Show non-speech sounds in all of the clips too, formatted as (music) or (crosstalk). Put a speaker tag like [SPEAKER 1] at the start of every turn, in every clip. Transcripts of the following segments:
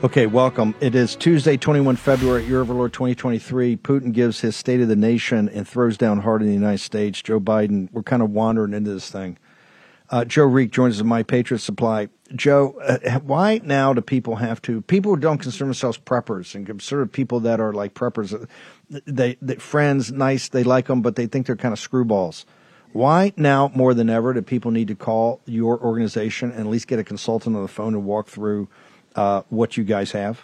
[SPEAKER 1] Okay, welcome. It is Tuesday, 21 February, year of our Lord 2023. Putin gives his State of the Nation and throws down hard in the United States. Joe Biden, we're kind of wandering into this thing. Uh, Joe Reek joins us at My Patriot Supply. Joe, uh, why now do people have to? People who don't consider themselves preppers and consider people that are like preppers, uh, they, they friends, nice, they like them, but they think they're kind of screwballs. Why now more than ever do people need to call your organization and at least get a consultant on the phone and walk through uh, what you guys have?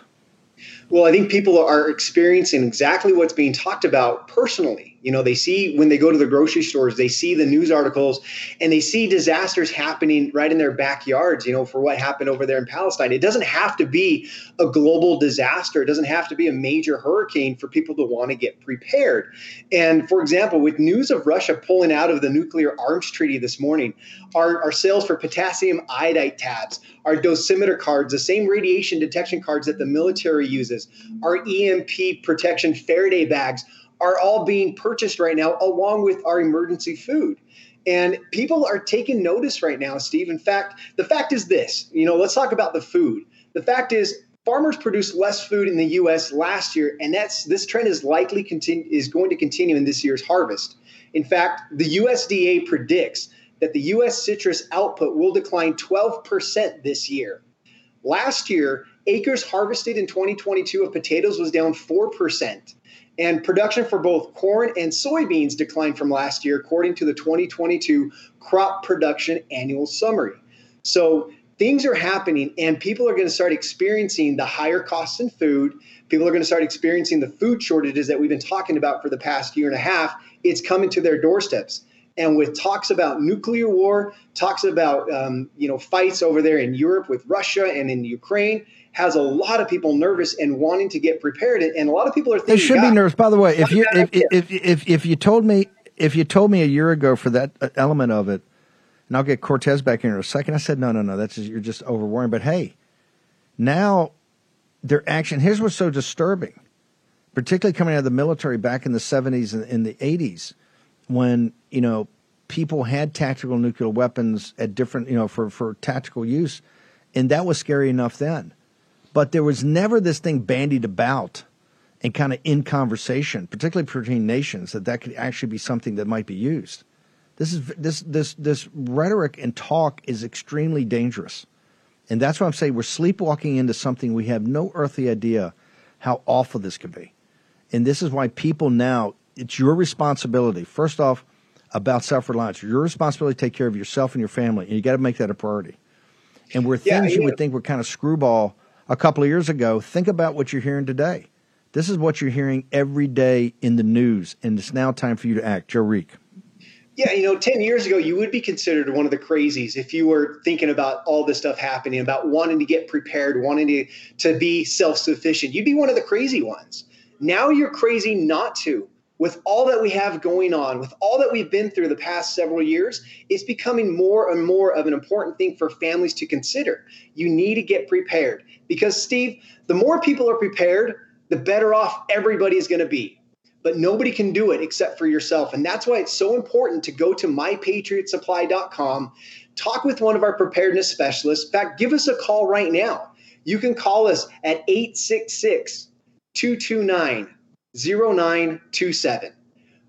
[SPEAKER 2] Well, I think people are experiencing exactly what's being talked about personally. You know, they see when they go to the grocery stores, they see the news articles and they see disasters happening right in their backyards, you know, for what happened over there in Palestine. It doesn't have to be a global disaster. It doesn't have to be a major hurricane for people to want to get prepared. And for example, with news of Russia pulling out of the nuclear arms treaty this morning, our, our sales for potassium iodide tabs, our dosimeter cards, the same radiation detection cards that the military uses, our EMP protection Faraday bags are all being purchased right now along with our emergency food. And people are taking notice right now, Steve. In fact, the fact is this you know, let's talk about the food. The fact is, farmers produced less food in the US last year, and that's this trend is likely continue, is going to continue in this year's harvest. In fact, the USDA predicts that the US citrus output will decline 12% this year. Last year, acres harvested in 2022 of potatoes was down 4%. And production for both corn and soybeans declined from last year, according to the 2022 Crop Production Annual Summary. So things are happening, and people are going to start experiencing the higher costs in food. People are going to start experiencing the food shortages that we've been talking about for the past year and a half. It's coming to their doorsteps. And with talks about nuclear war, talks about um, you know fights over there in Europe with Russia and in Ukraine, has a lot of people nervous and wanting to get prepared. And a lot of people are thinking
[SPEAKER 1] they should be nervous. By the way, if you if, if, if if you told me if you told me a year ago for that uh, element of it, and I'll get Cortes back in, in a second. I said no, no, no. That's just, you're just overworrying. But hey, now their action. Here's what's so disturbing, particularly coming out of the military back in the 70s and in the 80s, when you know people had tactical nuclear weapons at different you know for for tactical use, and that was scary enough then but there was never this thing bandied about and kind of in conversation, particularly between nations, that that could actually be something that might be used. This is this this this rhetoric and talk is extremely dangerous, and that's why I'm saying we're sleepwalking into something we have no earthly idea how awful this could be, and this is why people now it's your responsibility. First off, about self reliance, your responsibility to take care of yourself and your family, and you got to make that a priority. And where things yeah, you would think were kind of screwball a couple of years ago, think about what you're hearing today. This is what you're hearing every day in the news, and it's now time for you to act. Joe Reek.
[SPEAKER 2] Yeah, you know, 10 years ago, you would be considered one of the crazies if you were thinking about all this stuff happening, about wanting to get prepared, wanting to, to be self sufficient. You'd be one of the crazy ones. Now you're crazy not to. With all that we have going on, with all that we've been through the past several years, it's becoming more and more of an important thing for families to consider. You need to get prepared. Because, Steve, the more people are prepared, the better off everybody is going to be. But nobody can do it except for yourself. And that's why it's so important to go to mypatriotsupply.com, talk with one of our preparedness specialists. In fact, give us a call right now. You can call us at 866 229 0927.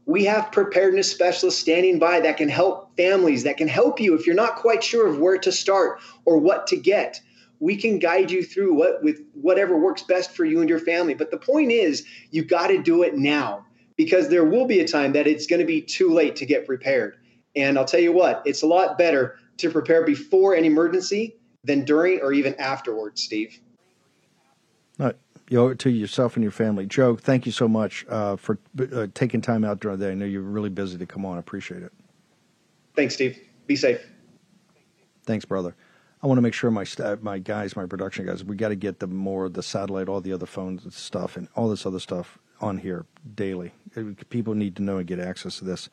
[SPEAKER 2] We have preparedness specialists standing by that can help families, that can help you if you're not quite sure of where to start or what to get we can guide you through what with whatever works best for you and your family. But the point is, you got to do it now because there will be a time that it's going to be too late to get prepared. And I'll tell you what, it's a lot better to prepare before an emergency than during or even afterwards, Steve.
[SPEAKER 1] You owe it to yourself and your family. Joe, thank you so much uh, for uh, taking time out during the day. I know you're really busy to come on. I appreciate it.
[SPEAKER 2] Thanks, Steve. Be safe.
[SPEAKER 1] Thanks, brother. I want to make sure my st- my guys, my production guys, we got to get the more the satellite, all the other phones and stuff, and all this other stuff on here daily. People need to know and get access to this.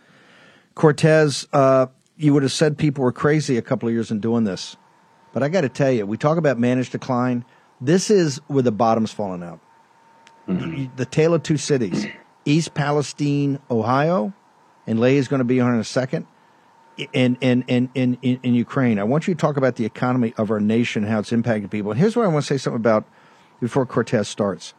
[SPEAKER 1] Cortes, uh, you would have said people were crazy a couple of years in doing this, but I got to tell you, we talk about managed decline. This is where the bottom's falling out. Mm-hmm. The tale of two cities: East Palestine, Ohio, and Lay is going to be on in a second in, in, in, in, in Ukraine. I want you to talk about the economy of our nation, how it's impacting people. And here's what I want to say something about before Cortes starts.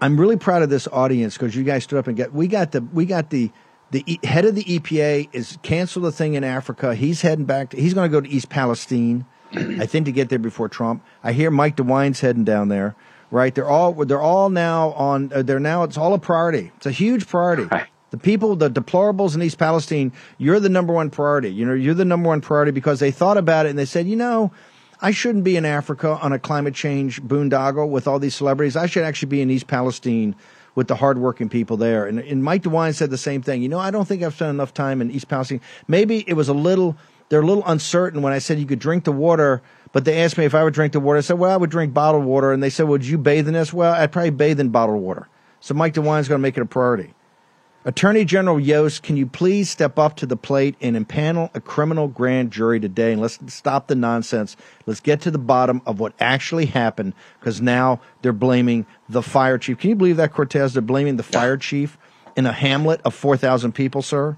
[SPEAKER 1] I'm really proud of this audience because you guys stood up and get. We got the we got the the head of the EPA is canceled the thing in Africa. He's heading back. To, he's going to go to East Palestine, I think, to get there before Trump. I hear Mike DeWine's heading down there. Right? They're all they're all now on. Uh, they're now. It's all a priority. It's a huge priority. Right. The people, the deplorables in East Palestine, you're the number one priority. You know, you're the number one priority because they thought about it and they said, you know, I shouldn't be in Africa on a climate change boondoggle with all these celebrities. I should actually be in East Palestine with the hardworking people there. And, and Mike DeWine said the same thing. You know, I don't think I've spent enough time in East Palestine. Maybe it was a little, they're a little uncertain when I said you could drink the water, but they asked me if I would drink the water. I said, well, I would drink bottled water. And they said, would you bathe in this? Well, I'd probably bathe in bottled water. So Mike DeWine's going to make it a priority. Attorney General Yost, can you please step up to the plate and impanel a criminal grand jury today and let's stop the nonsense. Let's get to the bottom of what actually happened because now they're blaming the fire chief. Can you believe that, Cortes? They're blaming the fire chief in a hamlet of 4,000 people, sir?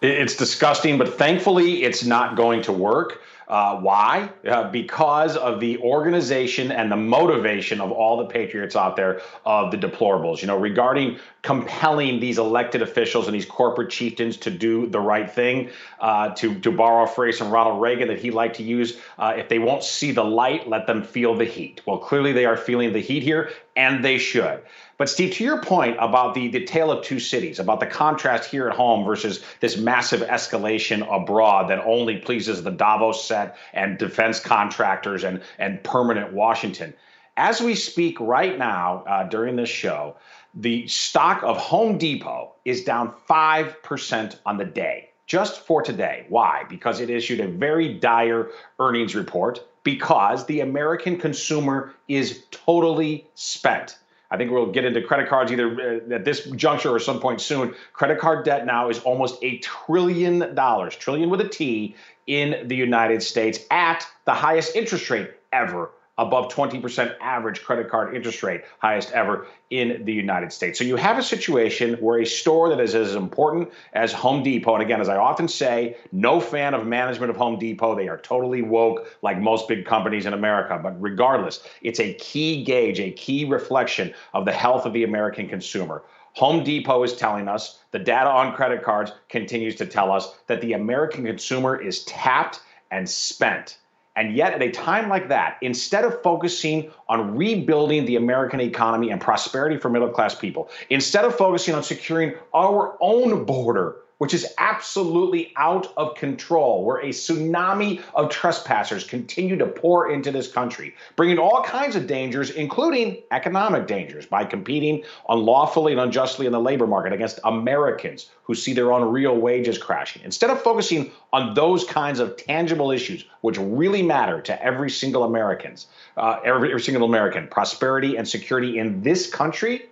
[SPEAKER 3] It's disgusting, but thankfully it's not going to work. Uh, why? Uh, because of the organization and the motivation of all the patriots out there of the deplorables. You know, regarding compelling these elected officials and these corporate chieftains to do the right thing, uh, to to borrow a phrase from Ronald Reagan that he liked to use. Uh, if they won't see the light, let them feel the heat. Well, clearly they are feeling the heat here, and they should. But Steve, to your point about the, the tale of two cities, about the contrast here at home versus this massive escalation abroad that only pleases the Davos set and defense contractors and, and permanent Washington. As we speak right now uh, during this show, the stock of Home Depot is down 5% on the day, just for today. Why? Because it issued a very dire earnings report, because the American consumer is totally spent. I think we'll get into credit cards either uh, at this juncture or some point soon. Credit card debt now is almost a trillion dollars, trillion with a T, in the United States at the highest interest rate ever above 20% average credit card interest rate, highest ever in the United States. So you have a situation where a store that is as important as Home Depot, and again, as I often say, no fan of management of Home Depot. They are totally woke, like most big companies in America. But regardless, it's a key gauge, a key reflection of the health of the American consumer. Home Depot is telling us, the data on credit cards continues to tell us that the American consumer is tapped and spent. And yet, at a time like that, instead of focusing on rebuilding the American economy and prosperity for middle class people, instead of focusing on securing our own border which is absolutely out of control, where a tsunami of trespassers continue to pour into this country, bringing all kinds of dangers, including economic dangers, by competing unlawfully and unjustly in the labor market against Americans who see their own real wages crashing. Instead of focusing on those kinds of tangible issues, which really matter to every single Americans, uh, every, every single American, prosperity and security in this country,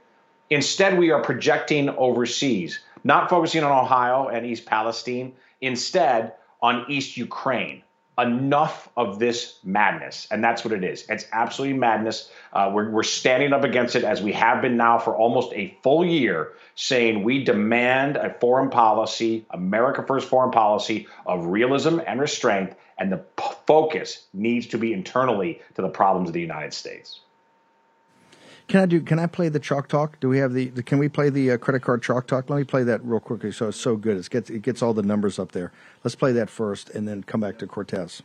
[SPEAKER 3] instead we are projecting overseas not focusing on Ohio and East Palestine, instead on East Ukraine. Enough of this madness. And that's what it is. It's absolutely madness. Uh, we're, we're standing up against it as we have been now for almost a full year, saying we demand a foreign policy, America First foreign policy of realism and restraint. And the p- focus needs to be internally to the problems of the United States.
[SPEAKER 1] Can I do? Can I play the chalk talk? Do we have the? the can we play the uh, credit card chalk talk? Let me play that real quickly. So it's so good. It gets it gets all the numbers up there. Let's play that first, and then come back to Cortes.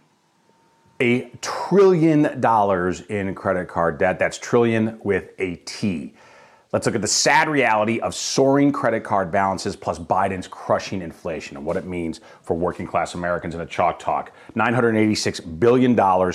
[SPEAKER 3] A trillion dollars in credit card debt. That's trillion with a T. Let's look at the sad reality of soaring credit card balances plus Biden's crushing inflation and what it means for working class Americans in a chalk talk. $986 billion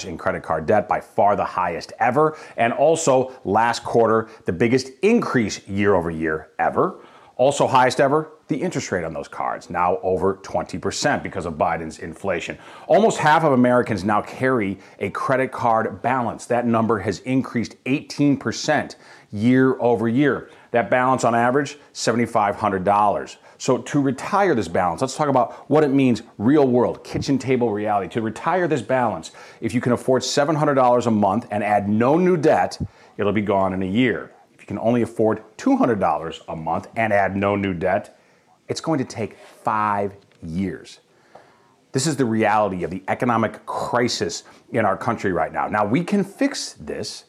[SPEAKER 3] in credit card debt, by far the highest ever. And also, last quarter, the biggest increase year over year ever. Also, highest ever, the interest rate on those cards, now over 20% because of Biden's inflation. Almost half of Americans now carry a credit card balance. That number has increased 18% year over year. That balance on average, $7,500. So to retire this balance, let's talk about what it means real world, kitchen table reality. To retire this balance, if you can afford $700 a month and add no new debt, it'll be gone in a year. If you can only afford $200 a month and add no new debt, it's going to take five years. This is the reality of the economic crisis in our country right now. Now, we can fix this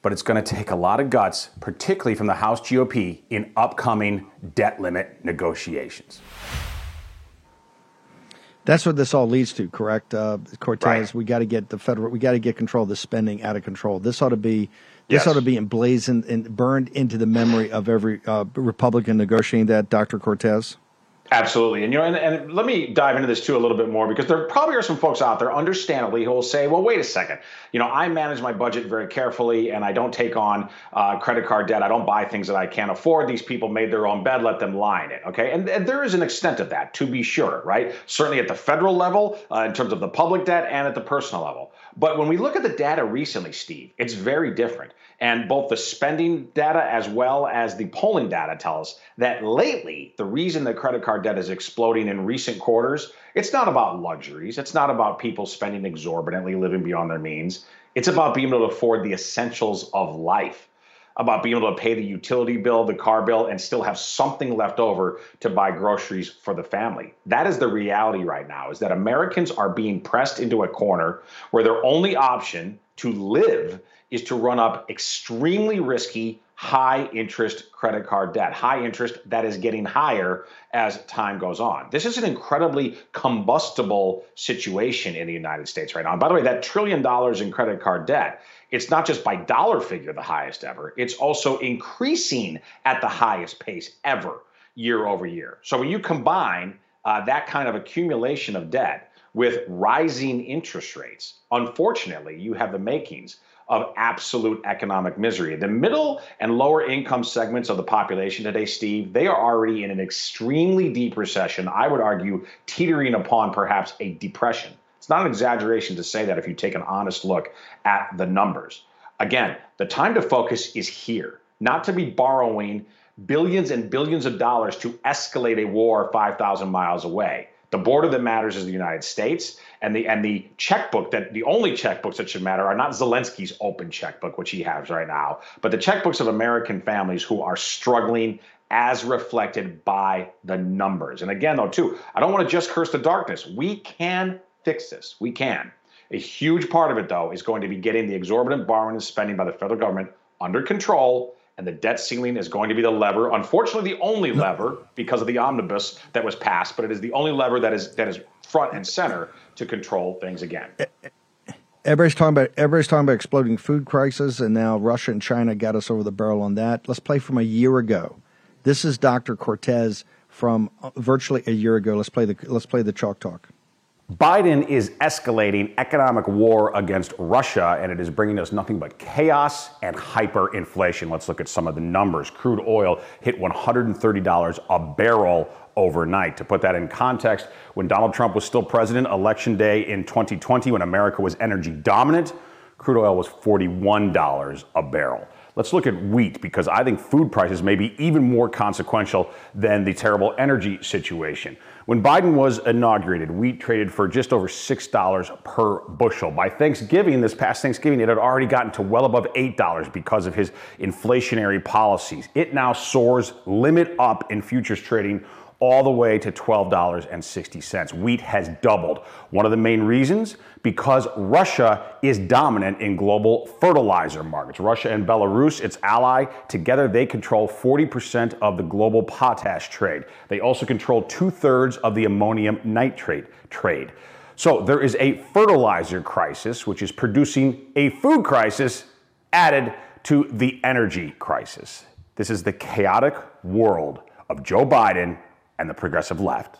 [SPEAKER 3] but it's going to take a lot of guts, particularly from the House GOP, in upcoming debt limit negotiations.
[SPEAKER 1] That's what this all leads to, correct, uh, Cortes? Right. We got to get the federal, we got to get control of the spending out of control. This ought to be, this yes. ought to be emblazoned and burned into the memory of every uh, Republican negotiating that, Dr. Cortes.
[SPEAKER 3] Absolutely. And you know, and, and let me dive into this too a little bit more because there probably are some folks out there, understandably, who will say, well, wait a second. You know, I manage my budget very carefully and I don't take on uh, credit card debt. I don't buy things that I can't afford. These people made their own bed, let them lie in it. Okay. And, and there is an extent of that, to be sure, right? Certainly at the federal level, uh, in terms of the public debt and at the personal level. But when we look at the data recently, Steve, it's very different. And both the spending data as well as the polling data tell us that lately, the reason that credit card debt is exploding in recent quarters, it's not about luxuries. It's not about people spending exorbitantly, living beyond their means. It's about being able to afford the essentials of life, about being able to pay the utility bill, the car bill, and still have something left over to buy groceries for the family. That is the reality right now, is that Americans are being pressed into a corner where their only option to live is to run up extremely risky, high interest credit card debt, high interest that is getting higher as time goes on. This is an incredibly combustible situation in the United States right now. And by the way, that trillion dollars in credit card debt, it's not just by dollar figure the highest ever, it's also increasing at the highest pace ever year over year. So when you combine uh, that kind of accumulation of debt with rising interest rates, unfortunately, you have the makings of absolute economic misery. The middle and lower income segments of the population today, Steve, they are already in an extremely deep recession. I would argue teetering upon perhaps a depression. It's not an exaggeration to say that if you take an honest look at the numbers. Again, the time to focus is here, not to be borrowing billions and billions of dollars to escalate a war 5,000 miles away. The border that matters is the United States, and the and the checkbook that the only checkbooks that should matter are not Zelensky's open checkbook, which he has right now, but the checkbooks of American families who are struggling as reflected by the numbers. And again, though, too, I don't want to just curse the darkness. We can fix this. We can. A huge part of it, though, is going to be getting the exorbitant borrowing and spending by the federal government under control and the debt ceiling is going to be the lever. Unfortunately, the only lever because of the omnibus that was passed, but it is the only lever that is that is front and center to control things again.
[SPEAKER 1] Everybody's talking about everybody's talking about exploding food crisis, and now Russia and China got us over the barrel on that. Let's play from a year ago. This is Dr. Cortes from uh, virtually a year ago. Let's play the let's play the chalk talk.
[SPEAKER 3] Biden is escalating economic war against Russia, and it is bringing us nothing but chaos and hyperinflation. Let's look at some of the numbers. Crude oil hit $130 a barrel overnight. To put that in context, when Donald Trump was still president, election day in 2020, when America was energy dominant, crude oil was $41 a barrel. Let's look at wheat because I think food prices may be even more consequential than the terrible energy situation. When Biden was inaugurated, wheat traded for just over $6 per bushel. By Thanksgiving, this past Thanksgiving, it had already gotten to well above $8 because of his inflationary policies. It now soars limit up in futures trading all the way to $12.60. Wheat has doubled. One of the main reasons? Because Russia is dominant in global fertilizer markets. Russia and Belarus, its ally, together they control 40% of the global potash trade. They also control two thirds of the ammonium nitrate trade. So there is a fertilizer crisis, which is producing a food crisis added to the energy crisis.
[SPEAKER 4] This is the chaotic world of Joe Biden and the progressive left.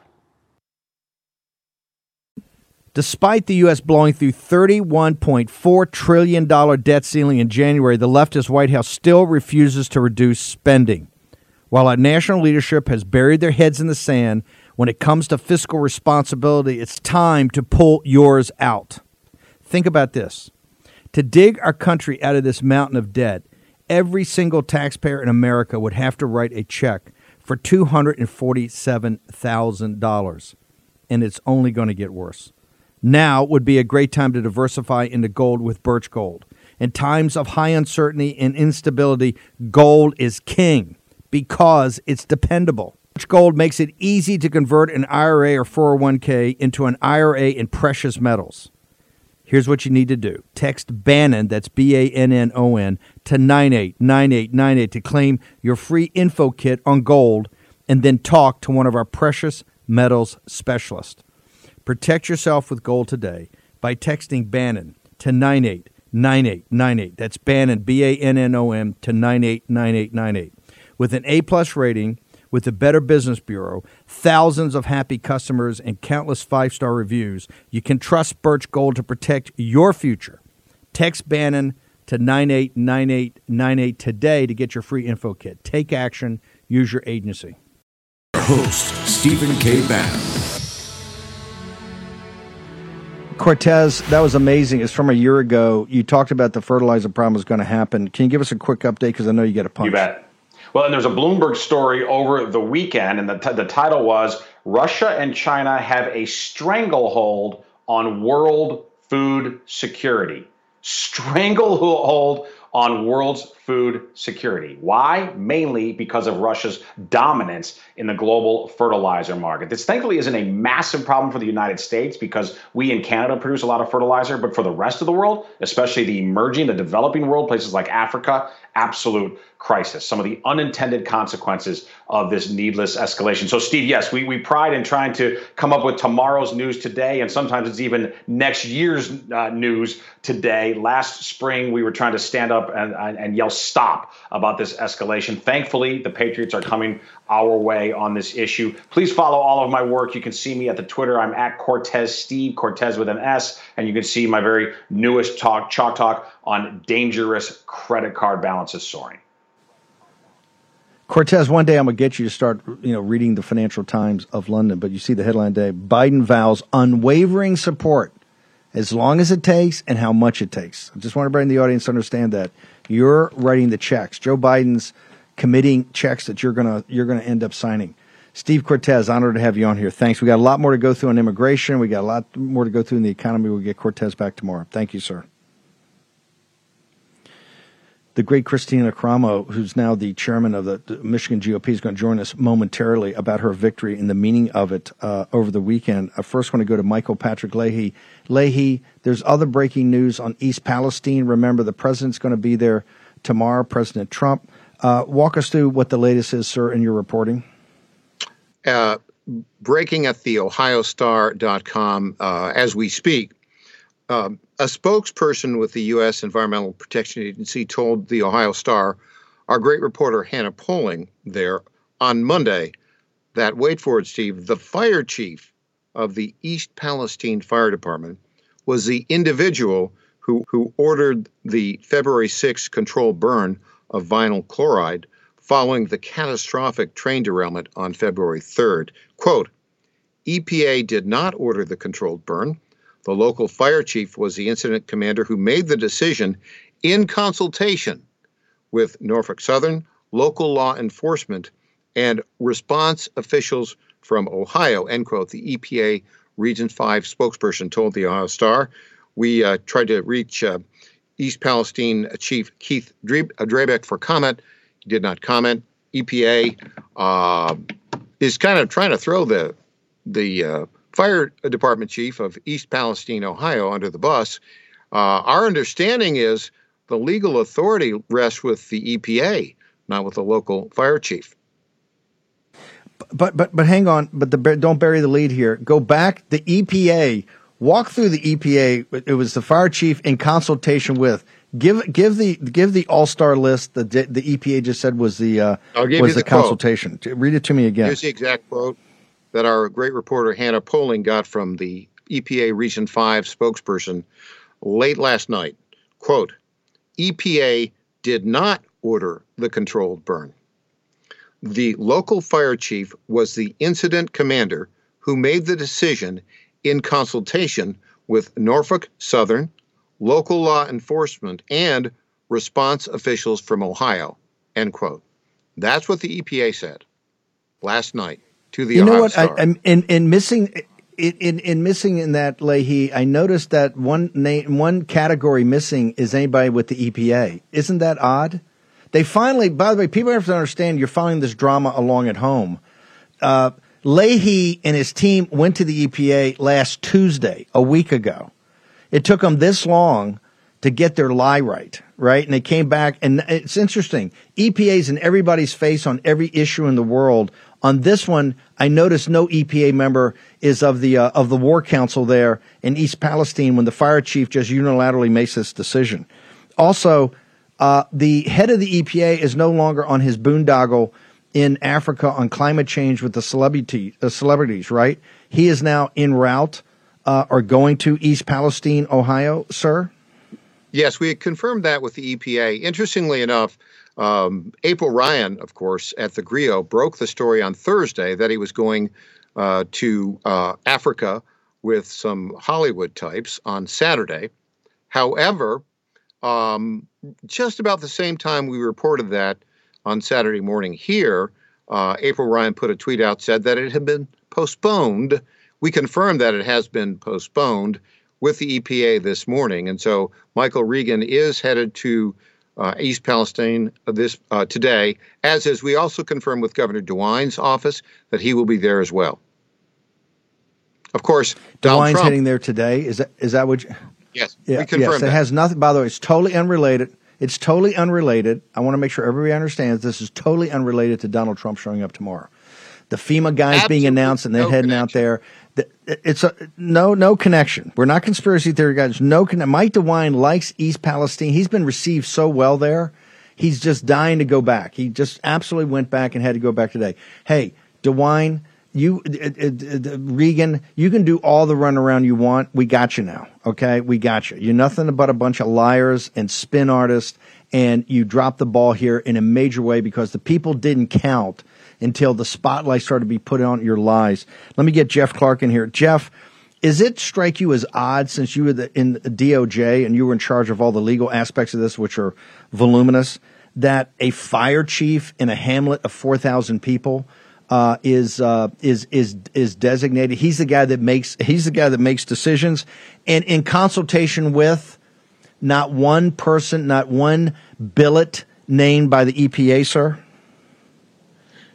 [SPEAKER 1] Despite the U.S. blowing through $31.4 trillion debt ceiling in January, the leftist White House still refuses to reduce spending. While our national leadership has buried their heads in the sand when it comes to fiscal responsibility, it's time to pull yours out. Think about this. To dig our country out of this mountain of debt, every single taxpayer in America would have to write a check for $247,000. And it's only going to get worse. Now would be a great time to diversify into gold with Birch Gold. In times of high uncertainty and instability, gold is king because it's dependable. Birch Gold makes it easy to convert an IRA or 401k into an IRA in precious metals. Here's what you need to do text Bannon, that's B A N N O N, to 989898 to claim your free info kit on gold and then talk to one of our precious metals specialists. Protect yourself with gold today by texting Bannon to 989898. That's Bannon, B A N N O M, to 989898. With an A plus rating, with the Better Business Bureau, thousands of happy customers, and countless five star reviews, you can trust Birch Gold to protect your future. Text Bannon to 989898 today to get your free info kit. Take action, use your agency.
[SPEAKER 5] Host Stephen K. Bannon.
[SPEAKER 1] Cortes, that was amazing. It's from a year ago. You talked about the fertilizer problem was going to happen. Can you give us a quick update? Because I know you get a punch.
[SPEAKER 3] You bet. Well, and there's a Bloomberg story over the weekend, and the, t- the title was Russia and China have a stranglehold on world food security. Stranglehold on world's food security. Why? Mainly because of Russia's dominance in the global fertilizer market. This thankfully isn't a massive problem for the United States because we in Canada produce a lot of fertilizer, but for the rest of the world, especially the emerging, the developing world, places like Africa, absolute crisis, some of the unintended consequences of this needless escalation. So, Steve, yes, we, we pride in trying to come up with tomorrow's news today, and sometimes it's even next year's uh, news today. Last spring, we were trying to stand up and, and, and yell stop about this escalation. Thankfully, the Patriots are coming our way on this issue. Please follow all of my work. You can see me at the Twitter. I'm at Cortes Steve, Cortes with an S, and you can see my very newest talk, Chalk Talk, on dangerous credit card balances soaring.
[SPEAKER 1] Cortes, one day I'm gonna get you to start, you know, reading the Financial Times of London. But you see the headline today: Biden vows unwavering support, as long as it takes and how much it takes. I just want to bring the audience to understand that you're writing the checks. Joe Biden's committing checks that you're gonna you're gonna end up signing. Steve Cortes, honored to have you on here. Thanks. We got a lot more to go through on immigration. We got a lot more to go through in the economy. We'll get Cortes back tomorrow. Thank you, sir the great Kristina Karamo, who's now the chairman of the, the, Michigan GOP, is going to join us momentarily about her victory and the meaning of it uh, over the weekend. I first want to go to Michael Patrick Leahy. Leahy, there's other breaking news on East Palestine. Remember, the president's going to be there tomorrow, President Trump. Uh, walk us through what the latest is, sir, in your reporting.
[SPEAKER 6] Uh, breaking at the OhioStar.com uh, as we speak. Um, a spokesperson with the U.S. Environmental Protection Agency told the Ohio Star, our great reporter Hannah Poling there on Monday, that wait for it, Steve, the fire chief of the East Palestine Fire Department was the individual who, who ordered the February 6th controlled burn of vinyl chloride following the catastrophic train derailment on February 3rd. Quote, EPA did not order the controlled burn. The local fire chief was the incident commander who made the decision in consultation with Norfolk Southern, local law enforcement, and response officials from Ohio, end quote. The EPA Region 5 spokesperson told the Ohio Star. We uh, tried to reach uh, East Palestine Chief Keith Drabick for comment. He did not comment. EPA uh, is kind of trying to throw the the uh, fire department chief of East Palestine, Ohio, under the bus. Uh, our understanding is the legal authority rests with the EPA, not with the local fire chief.
[SPEAKER 1] But but but hang on. But the, don't bury the lead here. Go back. The EPA walk through the EPA. It was the fire chief in consultation with Give give the give the all star list that the EPA just said was the uh, was the, the consultation. Read it to me again.
[SPEAKER 6] Here's the exact quote that our great reporter Hannah Poling got from the EPA Region Five spokesperson late last night. Quote: EPA did not order the controlled burn. The local fire chief was the incident commander who made the decision in consultation with Norfolk Southern, local law enforcement, and response officials from Ohio. End quote. That's what the EPA said last night to the.
[SPEAKER 1] You
[SPEAKER 6] Ohio
[SPEAKER 1] know what?
[SPEAKER 6] Star.
[SPEAKER 1] I, am in, in missing. In, in missing in that Leahy, I noticed that one name, one category missing is anybody with the EPA. Isn't that odd? They finally, by the way, people have to understand you're following this drama along at home. Uh, Leahy and his team went to the EPA last Tuesday, a week ago. It took them this long to get their lie right, right? And they came back, and it's interesting. EPA's in everybody's face on every issue in the world. On this one, I noticed no EPA member is of the uh, of the War Council there in East Palestine when the fire chief just unilaterally makes this decision. Also, uh, the head of the EPA is no longer on his boondoggle in Africa on climate change with the celebrity, uh, celebrities, right? He is now en route uh, or going to East Palestine, Ohio, sir?
[SPEAKER 6] Yes, we confirmed that with the EPA. Interestingly enough, um, April Ryan, of course, at the GRIO, broke the story on Thursday that he was going uh, to uh, Africa with some Hollywood types on Saturday. However, um, just about the same time we reported that on Saturday morning here, uh, April Ryan put a tweet out said that it had been postponed. We confirmed that it has been postponed with the EPA this morning, and so Michael Regan is headed to uh, East Palestine this uh, today, as is we also confirmed with Governor DeWine's office that he will be there as well. Of course, Donald
[SPEAKER 1] DeWine's
[SPEAKER 6] Trump,
[SPEAKER 1] heading there today. Is that is that what? You,
[SPEAKER 6] yes,
[SPEAKER 1] yeah,
[SPEAKER 6] we confirmed
[SPEAKER 1] yes.
[SPEAKER 6] that.
[SPEAKER 1] It has nothing. By the way, it's totally unrelated. It's totally unrelated. I want to make sure everybody understands this is totally unrelated to Donald Trump showing up tomorrow. The FEMA guys
[SPEAKER 6] Absolutely
[SPEAKER 1] being announced and they're
[SPEAKER 6] no
[SPEAKER 1] heading
[SPEAKER 6] connection.
[SPEAKER 1] out there. It's a no no connection. We're not conspiracy theory guys. No connection. Mike DeWine likes East Palestine. He's been received so well there. He's just dying to go back. He just absolutely went back and had to go back today. Hey, DeWine, you, uh, uh, uh, Regan, you can do all the runaround you want. We got you now. Okay, we got you. You're nothing but a bunch of liars and spin artists, and you dropped the ball here in a major way because the people didn't count until the spotlight started to be put on your lies. Let me get Jeff Clark in here. Jeff, is it strike you as odd since you were the, in the DOJ and you were in charge of all the legal aspects of this, which are voluminous, that a fire chief in a hamlet of four thousand people uh, is uh, is is is designated? He's the guy that makes he's the guy that makes decisions, and in consultation with not one person, not one billet named by the EPA, sir.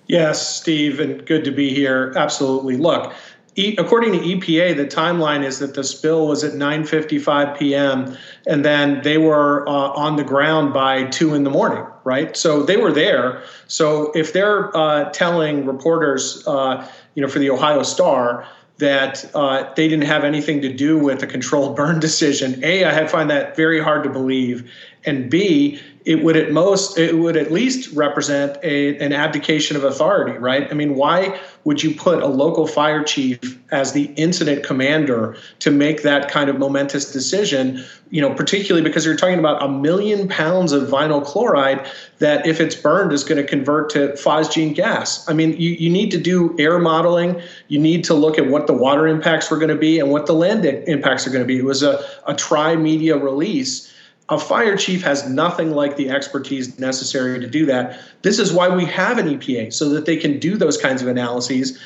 [SPEAKER 7] Yes, Steve, and good to be here. Absolutely. Look, e- according to EPA, the timeline is that the spill was at 9:55 p.m. and then they were uh, on the ground by two in the morning. Right, so they were there. So if they're uh, telling reporters, uh, you know, for the Ohio Star that uh, they didn't have anything to do with a controlled burn (laughs) decision, a I find that very hard to believe, and b it would at most it would at least represent a, an abdication of authority right? I mean why would you put a local fire chief as the incident commander to make that kind of momentous decision? You know particularly because you're talking about a million pounds of vinyl chloride that if it's burned is going to convert to phosgene gas. I mean you, you need to do air modeling. You need to look at what the water impacts were going to be and what the land impacts are going to be. It was a, a tri-media release a fire chief has nothing like the expertise necessary to do that. This is why we have an EPA, so that they can do those kinds of analyses.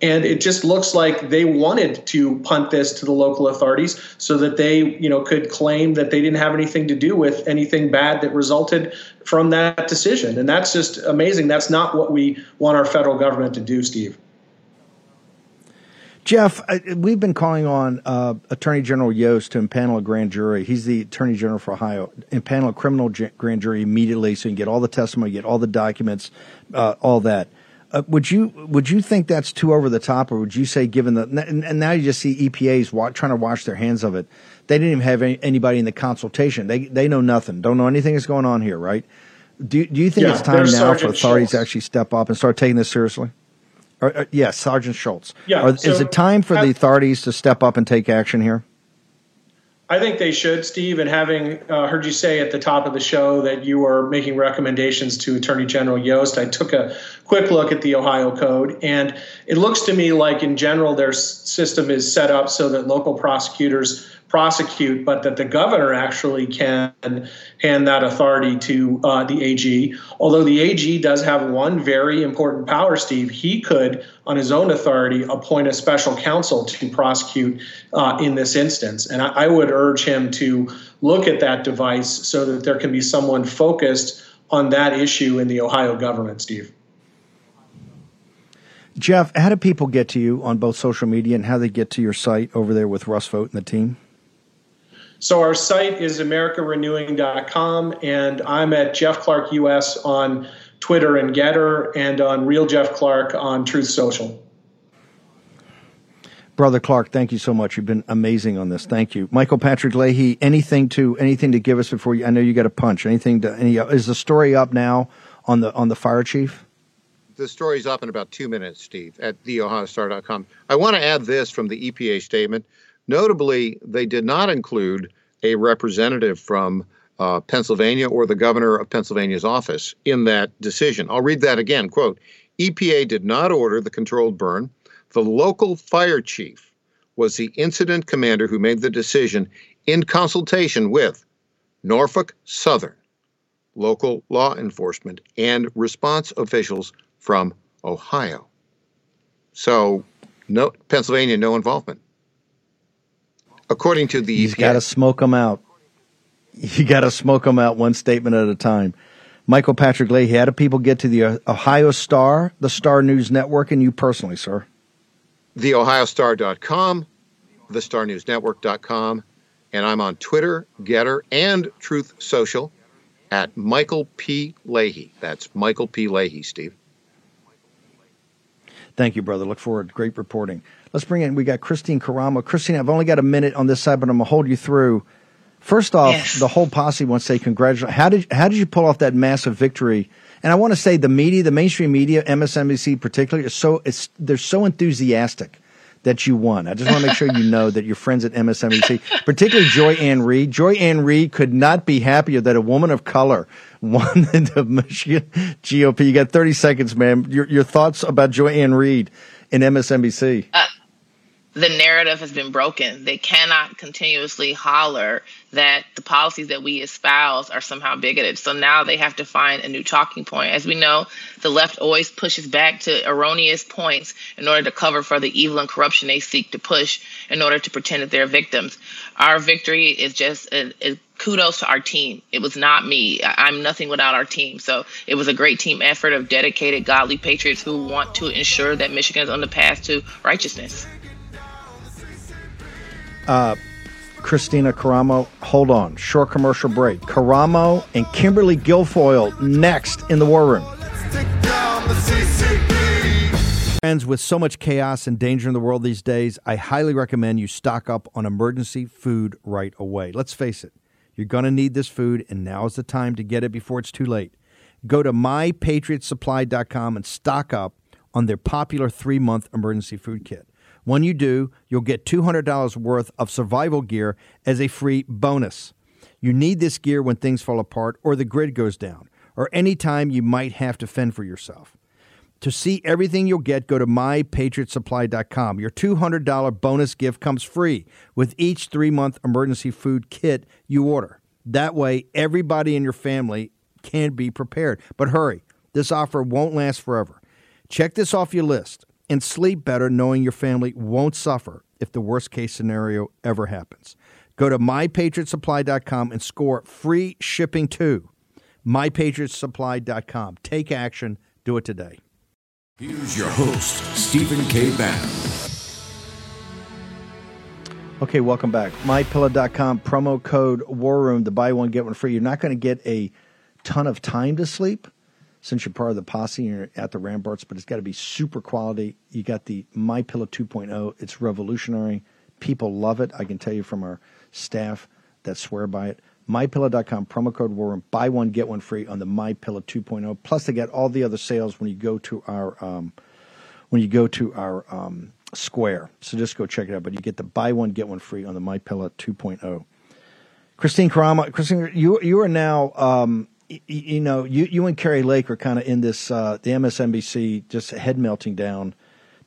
[SPEAKER 7] And it just looks like they wanted to punt this to the local authorities so that they, you know, could claim that they didn't have anything to do with anything bad that resulted from that decision. And that's just amazing. That's not what we want our federal government to do, Steve.
[SPEAKER 1] Jeff, we've been calling on uh, Attorney General Yost to impanel a grand jury. He's the Attorney General for Ohio. Impanel a criminal grand jury immediately so you can get all the testimony, get all the documents, uh, all that. Uh, would you would you think that's too over the top, or would you say, given the and, and now you just see EPA's wa- trying to wash their hands of it? They didn't even have any, anybody in the consultation. They they know nothing. Don't know anything that's going on here, right? Do do you think
[SPEAKER 7] Yeah,
[SPEAKER 1] it's time now for authorities to actually step up and start taking this seriously? Or, uh, yes, Sergeant Schultz.
[SPEAKER 7] Yeah,
[SPEAKER 1] Are- is it time for the authorities to step up and take action here?
[SPEAKER 7] I think they should, Steve. And having uh, heard you say at the top of the show that you were making recommendations to Attorney General Yost, I took a quick look at the Ohio Code, and it looks to me like, in general, their system is set up so that local prosecutors prosecute, but that the governor actually can hand that authority to uh, the AG. Although the AG does have one very important power, Steve, he could, on his own authority, appoint a special counsel to prosecute uh, in this instance. And I, I would urge him to look at that device so that there can be someone focused on that issue in the Ohio government, Steve.
[SPEAKER 1] Jeff, how do people get to you on both social media and how they get to your site over there with Russ Vought and the team?
[SPEAKER 7] So our site is americarenewing.com, and I'm at Jeff Clark US on Twitter and Gettr, and on Real Jeff Clark on Truth Social.
[SPEAKER 1] Brother Clark, thank you so much. You've been amazing on this. Thank you, Michael Patrick Leahy. Anything to anything to give us before you? I know you got a punch. Anything to any? Is the story up now on the on the fire chief?
[SPEAKER 6] The story's up in about two minutes, Steve, at theohiostar.com. I want to add this from the EPA statement. Notably, they did not include a representative from uh, Pennsylvania or the governor of Pennsylvania's office in that decision. I'll read that again. Quote EPA did not order the controlled burn. The local fire chief was the incident commander who made the decision in consultation with Norfolk Southern, local law enforcement, and response officials from Ohio. So, no Pennsylvania, no involvement. According to the
[SPEAKER 1] He's
[SPEAKER 6] EPA.
[SPEAKER 1] got to smoke them out. (laughs) You got to smoke them out one statement at a time. Michael Patrick Leahy, how do people get to the uh, Ohio Star, the Star News Network, and you personally, sir?
[SPEAKER 6] theohiostar.com, thestarnewsnetwork.com, and I'm on Twitter, Gettr, and Truth Social at Michael P. Leahy. That's Michael P. Leahy, Steve.
[SPEAKER 1] Thank you, brother. Look forward. To great reporting. Let's bring in. We got Christine Karamo. Christine, I've only got a minute on this side, but I'm gonna hold you through. First off,
[SPEAKER 8] Yes.
[SPEAKER 1] the whole posse wants to say congratulations. How did how did you pull off that massive victory? And I want to say the media, the mainstream media, MSNBC particularly, is so it's they're so enthusiastic that you won. I just want to make sure you (laughs) know that your friends at MSNBC, particularly Joy Ann Reid, Joy Ann Reid could not be happier that a woman of color won the (laughs) Michigan GOP. You got 30 seconds, man. Your your thoughts about Joy Ann Reid in MSNBC?
[SPEAKER 8] Uh, the narrative has been broken. They cannot continuously holler that the policies that we espouse are somehow bigoted. So now they have to find a new talking point. As we know, the left always pushes back to erroneous points in order to cover for the evil and corruption they seek to push in order to pretend that they're victims. Our victory is just a, a kudos to our team. It was not me. I'm nothing without our team. So it was a great team effort of dedicated, godly patriots who want to ensure that Michigan is on the path to righteousness.
[SPEAKER 1] Uh, Kristina Karamo, hold on. Short commercial break. Karamo and Kimberly Guilfoyle next in the War Room. Friends, with so much chaos and danger in the world these days, I highly recommend you stock up on emergency food right away. Let's face it, you're going to need this food, and now is the time to get it before it's too late. Go to mypatriotsupply.com and stock up on their popular three month emergency food kit. When you do, you'll get $200 worth of survival gear as a free bonus. You need this gear when things fall apart or the grid goes down, or anytime you might have to fend for yourself. To see everything you'll get, go to mypatriotsupply.com. Your $200 bonus gift comes free with each three month emergency food kit you order. That way, everybody in your family can be prepared. But hurry, this offer won't last forever. Check this off your list and sleep better knowing your family won't suffer if the worst case scenario ever happens. Go to mypatriotsupply.com and score free shipping too. mypatriotsupply.com. Take action. Do it today.
[SPEAKER 5] Here's your host, Stephen K. Bannon.
[SPEAKER 1] Okay, welcome back. MyPillow.com promo code War Room to buy one get one free. You're not going to get a ton of time to sleep, since you're part of the posse and you're at the Ramparts, but it's got to be super quality. You got the My Pillow 2.0. It's revolutionary. People love it. I can tell you from our staff that swear by it. MyPillow.com, promo code War Room. Buy one, get one free on the My Pillow 2.0. Plus, they get all the other sales when you go to our um, when you go to our um, square. So just go check it out. But you get the buy one, get one free on the My Pillow 2.0. Christine Karamo, Christine, you you are now um, you, you, know you you and Kari Lake are kind of in this uh, the MSNBC just head melting down.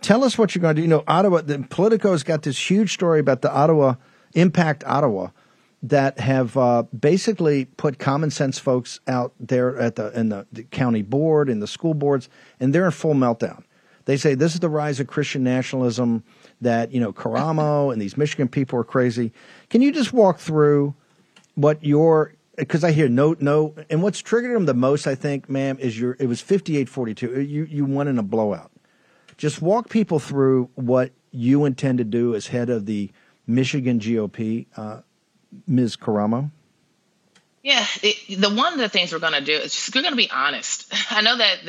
[SPEAKER 1] Tell us what you're going to do. You know, Ottawa. The Politico's got this huge story about the Ottawa Impact Ottawa that have uh, basically put common sense folks out there at the in the, the, county board and the school boards, and they're in full meltdown. They say this is the rise of Christian nationalism. That you know, Karamo (laughs) and these Michigan people are crazy. Can you just walk through what your because I hear no no, and what's triggered them the most, I think, ma'am, is your it was fifty eight forty two. You you won in a blowout. Just walk people through what you intend to do as head of the Michigan GOP. Uh, Ms. Karamo?
[SPEAKER 8] Yeah, it, the one of the things we're going to do is just, we're going to be honest. (laughs) I know that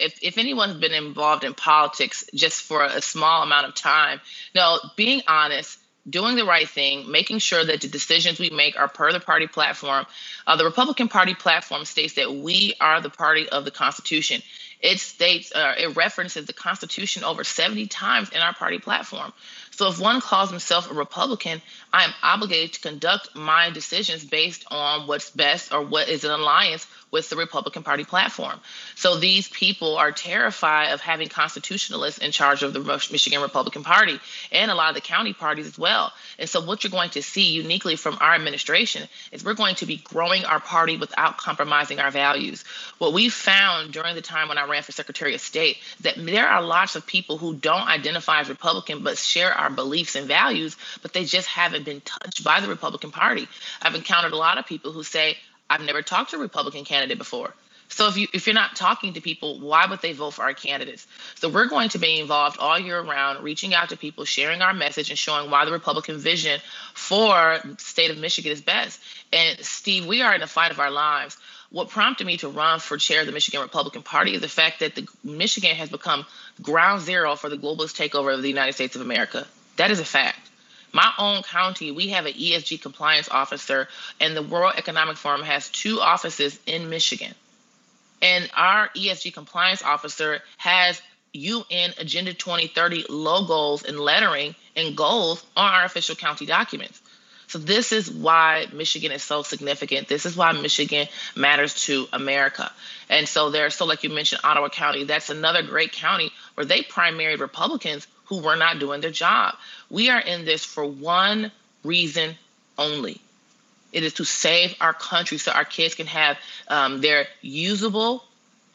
[SPEAKER 8] if, if anyone's been involved in politics just for a small amount of time, know, being honest, doing the right thing, making sure that the decisions we make are per the party platform. Uh, the Republican Party platform states that we are the party of the Constitution. It states, uh, it references the Constitution over 70 times in our party platform. So if one calls himself a Republican, I am obligated to conduct my decisions based on what's best or what is in alliance with the Republican Party platform. So these people are terrified of having constitutionalists in charge of the Michigan Republican Party and a lot of the county parties as well. And so what you're going to see uniquely from our administration is we're going to be growing our party without compromising our values. What we found during the time when I ran for Secretary of State that there are lots of people who don't identify as Republican but share our beliefs and values, but they just haven't been touched by the Republican Party. I've encountered a lot of people who say, I've never talked to a Republican candidate before. So if you if you're not talking to people, why would they vote for our candidates? So we're going to be involved all year round, reaching out to people, sharing our message, and showing why the Republican vision for state of Michigan is best. And Steve, we are in the fight of our lives. What prompted me to run for chair of the Michigan Republican Party is the fact that the Michigan has become ground zero for the globalist takeover of the United States of America. That is a fact. My own county, we have an ESG compliance officer, and the World Economic Forum has two offices in Michigan. And our ESG compliance officer has UN Agenda 2030 logos and lettering and goals on our official county documents. So this is why Michigan is so significant. This is why Michigan matters to America. And so there's so like you mentioned Ottawa County, that's another great county where they primaried Republicans who were not doing their job. We are in this for one reason only. It is to save our country so our kids can have um, their usable,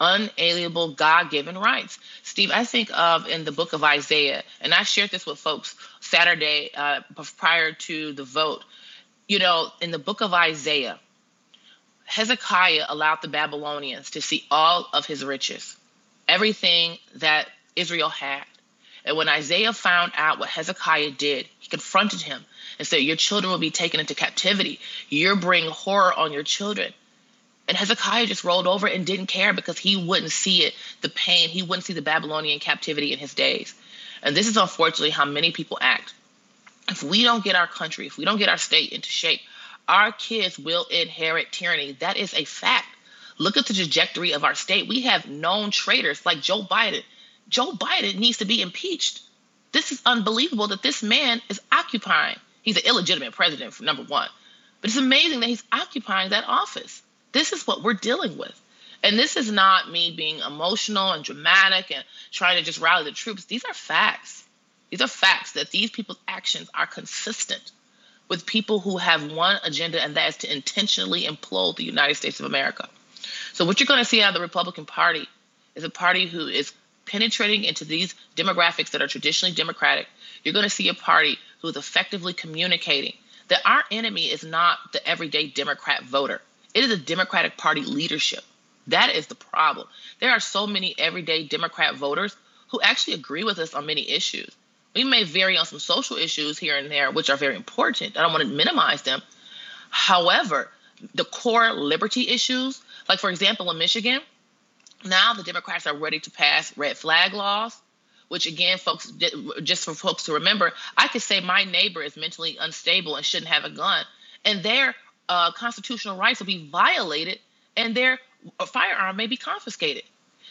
[SPEAKER 8] unalienable, God given rights. Steve, I think of in the book of Isaiah, and I shared this with folks Saturday uh, prior to the vote. You know, in the book of Isaiah, Hezekiah allowed the Babylonians to see all of his riches, everything that Israel had. And when Isaiah found out what Hezekiah did, he confronted him and said, Your children will be taken into captivity. You're bringing horror on your children. And Hezekiah just rolled over and didn't care because he wouldn't see it, the pain. He wouldn't see the Babylonian captivity in his days. And this is unfortunately how many people act. If we don't get our country, if we don't get our state into shape, our kids will inherit tyranny. That is a fact. Look at the trajectory of our state. We have known traitors like Joe Biden Joe Biden needs to be impeached. This is unbelievable that this man is occupying. He's an illegitimate president, for number one. But it's amazing that he's occupying that office. This is what we're dealing with. And this is not me being emotional and dramatic and trying to just rally the troops. These are facts. These are facts that these people's actions are consistent with people who have one agenda, and that is to intentionally implode the United States of America. So, what you're going to see out of the Republican Party is a party who is penetrating into these demographics that are traditionally Democratic, you're going to see a party who is effectively communicating that our enemy is not the everyday Democrat voter. It is a Democratic Party leadership. That is the problem. There are so many everyday Democrat voters who actually agree with us on many issues. We may vary on some social issues here and there, which are very important. I don't want to minimize them. However, the core liberty issues, like for example, in Michigan, Now the Democrats are ready to pass red flag laws, which again, folks, just for folks to remember, I could say my neighbor is mentally unstable and shouldn't have a gun, and their uh, constitutional rights will be violated, and their firearm may be confiscated.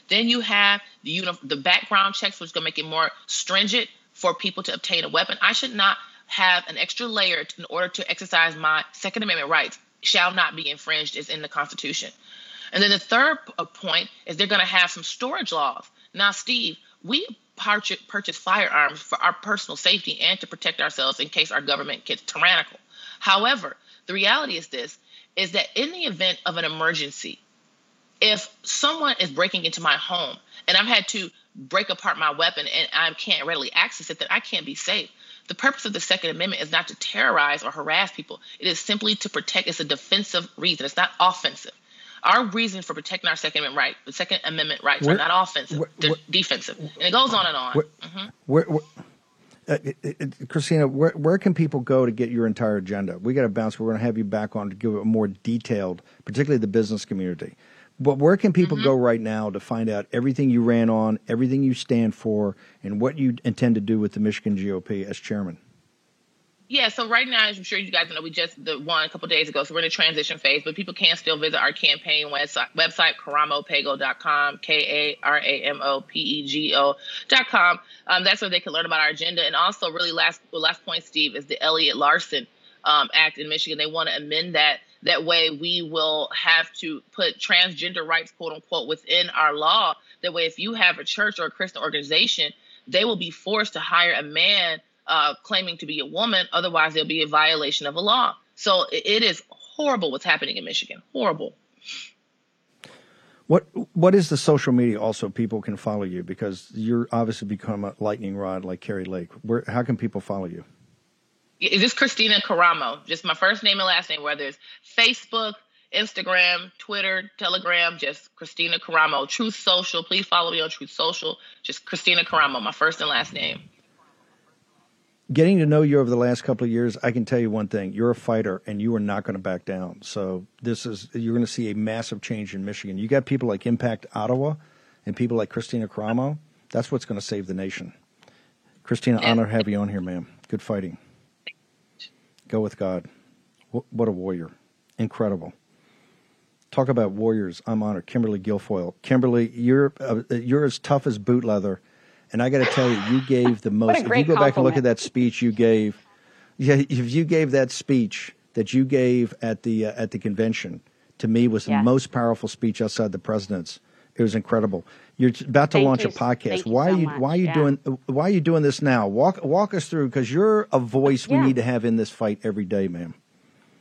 [SPEAKER 8] Then you have the the background checks, which is going to make it more stringent for people to obtain a weapon. I should not have an extra layer in order to exercise my Second Amendment rights. Shall not be infringed is in the Constitution. And then the third point is they're going to have some storage laws. Now, Steve, we purchase firearms for our personal safety and to protect ourselves in case our government gets tyrannical. However, the reality is this is that in the event of an emergency, if someone is breaking into my home and I've had to break apart my weapon and I can't readily access it, then I can't be safe. The purpose of the Second Amendment is not to terrorize or harass people. It is simply to protect. It's a defensive reason. It's not offensive. Our reason for protecting our Second Amendment right, the Second Amendment rights, are not offensive; they're defensive, and it goes on and on.
[SPEAKER 1] Mm-hmm. Uh, it, it, Kristina, where, where can people go to get your entire agenda? We got to bounce. We're going to have you back on to give it more detailed, particularly the business community. But where can people mm-hmm. go right now to find out everything you ran on, everything you stand for, and what you intend to do with the Michigan GOP as chairman?
[SPEAKER 8] Yeah, so right now, as I'm sure you guys know, we just the one a couple days ago, so we're in a transition phase, but people can still visit our campaign website, website karamopego.com, K A R A M O P E G O.com. Um, that's where they can learn about our agenda. And also, really, last last point, Steve, is the Elliott-Larsen um, Act in Michigan. They want to amend that that way, we will have to put transgender rights, quote unquote, within our law. That way, if you have a church or a Christian organization, they will be forced to hire a man uh, claiming to be a woman. Otherwise, there'll be a violation of a law. So it is horrible what's happening in Michigan. Horrible.
[SPEAKER 1] What what is the social media? Also, people can follow you because you're obviously become a lightning rod like Kari Lake. Where how can people follow you?
[SPEAKER 8] is this Kristina Karamo? Just my first name and last name, whether it's Facebook, Instagram, Twitter, Telegram, just Kristina Karamo. Truth Social, please follow me on Truth Social. Just Kristina Karamo, my first and last name.
[SPEAKER 1] Getting to know you over the last couple of years, I can tell you one thing: you're a fighter, and you are not going to back down. So this is you're going to see a massive change in Michigan. You got people like Impact Ottawa, and people like Kristina Karamo. That's what's going to save the nation. Kristina, honor to have you on here, ma'am. Good fighting. Go with God. What a warrior. Incredible. Talk about warriors. I'm honored. Kimberly Guilfoyle. Kimberly, you're uh, you're as tough as boot leather. And I got to tell you, you gave the (laughs) most.
[SPEAKER 9] if you go
[SPEAKER 1] compliment. back and look at that speech you gave, yeah, if you gave that speech that you gave at the uh, at the convention, to me was the most powerful speech outside the president's. It was incredible. You're about to
[SPEAKER 9] Thank
[SPEAKER 1] launch
[SPEAKER 9] you.
[SPEAKER 1] a podcast.
[SPEAKER 9] Thank
[SPEAKER 1] why
[SPEAKER 9] you
[SPEAKER 1] are you
[SPEAKER 9] so
[SPEAKER 1] why are you
[SPEAKER 9] yeah.
[SPEAKER 1] doing why are you doing this now? Walk walk us through because you're a voice we
[SPEAKER 9] Yeah.
[SPEAKER 1] need to have in this fight every day, ma'am.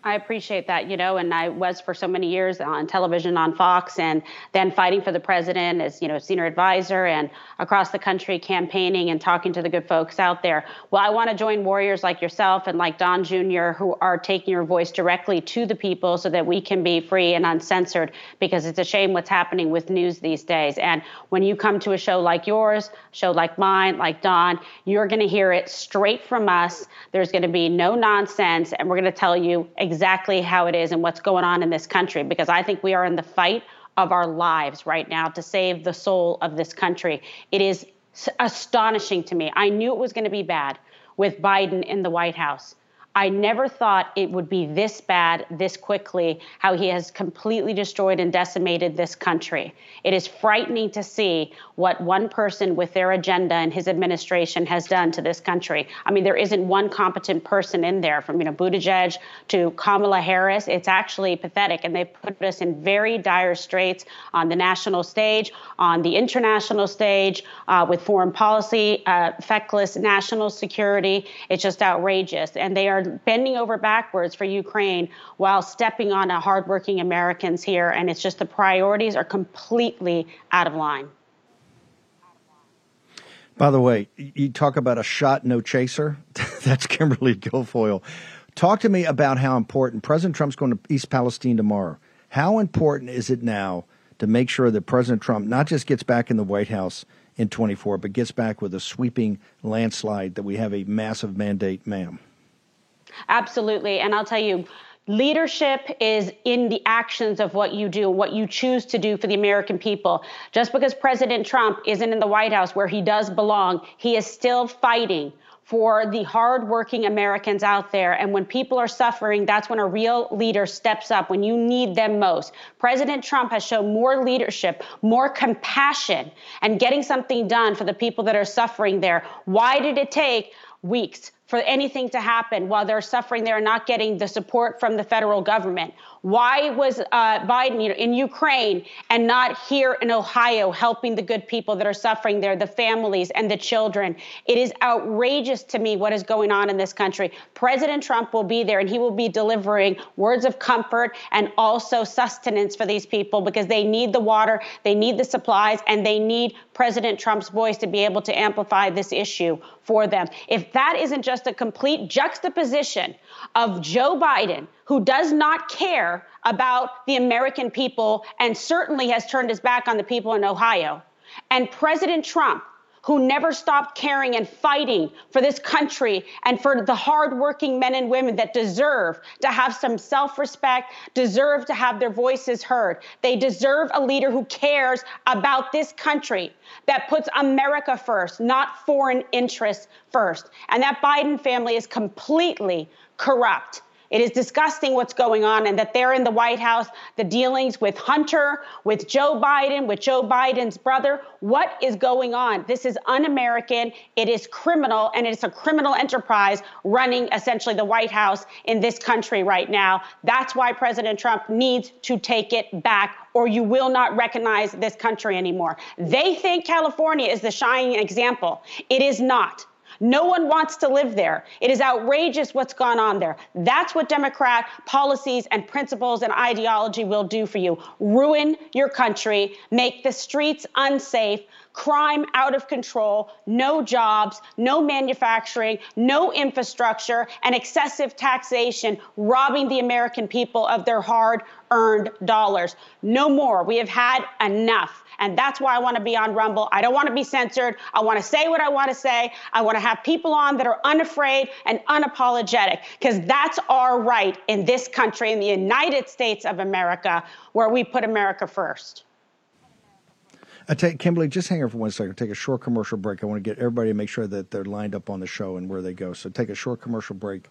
[SPEAKER 9] I appreciate that, you know, and I was for so many years on television on Fox and then fighting for the president as, you know, senior advisor and across the country campaigning and talking to the good folks out there. Well, I want to join warriors like yourself and like Don Jr., who are taking your voice directly to the people so that we can be free and uncensored because it's a shame what's happening with news these days. And when you come to a show like yours, show like mine, like Don, you're going to hear it straight from us. There's going to be no nonsense, and we're going to tell you exactly how it is and what's going on in this country because I think we are in the fight of our lives right now to save the soul of this country. It is astonishing to me. I knew it was going to be bad with Biden in the White House. I never thought it would be this bad this quickly, how he has completely destroyed and decimated this country. It is frightening to see what one person with their agenda and his administration has done to this country. I mean, there isn't one competent person in there from, you know, Buttigieg to Kamala Harris. It's actually pathetic. And they put us in very dire straits on the national stage, on the international stage, uh, with foreign policy, uh, feckless national security. It's just outrageous. And they are bending over backwards for Ukraine while stepping on hardworking Americans here. And it's just the priorities are completely out of line.
[SPEAKER 1] By the way, you talk about a shot, no chaser. (laughs) That's Kimberly Guilfoyle. Talk to me about how important President Trump's going to East Palestine tomorrow. How important is it now to make sure that President Trump not just gets back in the White House in 24, but gets back with a sweeping landslide that we have a massive mandate, ma'am?
[SPEAKER 9] Absolutely. And I'll tell you, Leadership is in the actions of what you do, what you choose to do for the American people. Just because President Trump isn't in the White House where he does belong, he is still fighting for the hardworking Americans out there. And when people are suffering, that's when a real leader steps up, when you need them most. President Trump has shown more leadership, more compassion, and getting something done for the people that are suffering there. Why did it take weeks? For anything to happen while they're suffering, they're not getting the support from the federal government. Why was uh, Biden you know, in Ukraine and not here in Ohio helping the good people that are suffering there, the families and the children? It is outrageous to me what is going on in this country. President Trump will be there and he will be delivering words of comfort and also sustenance for these people because they need the water, they need the supplies, and they need President Trump's voice to be able to amplify this issue for them. If that isn't just a complete juxtaposition of Joe Biden, who does not care about the American people and certainly has turned his back on the people in Ohio, and President Trump, who never stopped caring and fighting for this country and for the hardworking men and women that deserve to have some self respect, deserve to have their voices heard. They deserve a leader who cares about this country, that puts America first, not foreign interests first. And that Biden family is completely corrupt. It is disgusting what's going on and that they're in the White House, the dealings with Hunter, with Joe Biden, with Joe Biden's brother. What is going on? This is un American. It is criminal, and it's a criminal enterprise running essentially the White House in this country right now. That's why President Trump needs to take it back or you will not recognize this country anymore. They think California is the shining example. It is not. No one wants to live there. It is outrageous what's gone on there. That's what Democrat policies and principles and ideology will do for you ruin your country, make the streets unsafe, crime out of control, no jobs, no manufacturing, no infrastructure, and excessive taxation, robbing the American people of their hard earned dollars. No more. We have had enough. And that's why I want to be on Rumble. I don't want to be censored. I want to say what I want to say. I want to have people on that are unafraid and unapologetic because that's our right in this country, in the United States of America, where we put America first.
[SPEAKER 1] I take Kimberly, just hang on for one second. Take a short commercial break. I want to get everybody to make sure that they're lined up on the show and where they go. So take a short commercial break.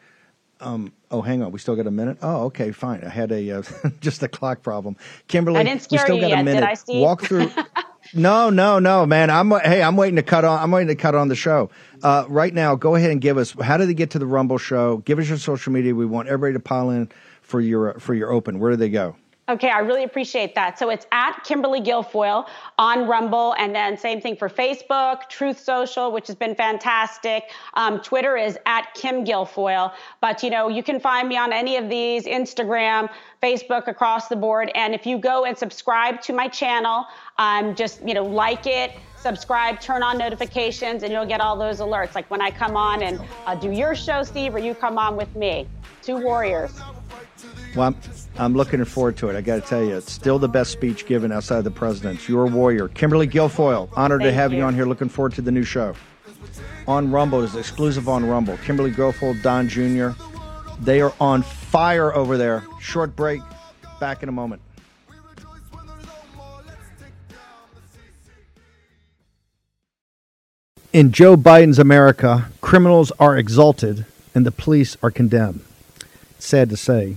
[SPEAKER 1] Um, oh, hang on. We still got a minute. Oh, okay, fine. I had a uh, (laughs) just a clock problem. Kimberly,
[SPEAKER 9] I didn't scare
[SPEAKER 1] we still
[SPEAKER 9] you
[SPEAKER 1] got
[SPEAKER 9] yet,
[SPEAKER 1] a minute.
[SPEAKER 9] Did I, Steve?
[SPEAKER 1] Walk through. (laughs) no, no, no, man. I'm hey, I'm waiting to cut on. I'm waiting to cut on the show. Uh, right now, go ahead and give us. How did they get to the Rumble show? Give us your social media. We want everybody to pile in for your for your open. Where do they go?
[SPEAKER 9] Okay, I really appreciate that. So it's at Kimberly Guilfoyle on Rumble, and then same thing for Facebook, Truth Social, which has been fantastic. Um, Twitter is at Kim Guilfoyle. But you know, you can find me on any of these Instagram, Facebook, across the board. And if you go and subscribe to my channel, um, just you know, like it, subscribe, turn on notifications, and you'll get all those alerts. Like when I come on and uh, do your show, Steve, or you come on with me. Two warriors.
[SPEAKER 1] Well, I'm, looking forward to it. I got to tell you, it's still the best speech given outside of the president's. You're a warrior. Kimberly Guilfoyle, honored
[SPEAKER 9] Thank
[SPEAKER 1] to have you.
[SPEAKER 9] you.
[SPEAKER 1] on here. Looking forward to the new show. On Rumble, is exclusive on Rumble. Kimberly Guilfoyle, Don Jr., they are on fire over there. Short break. Back in a moment. In Joe Biden's America, criminals are exalted and the police are condemned. Sad to say,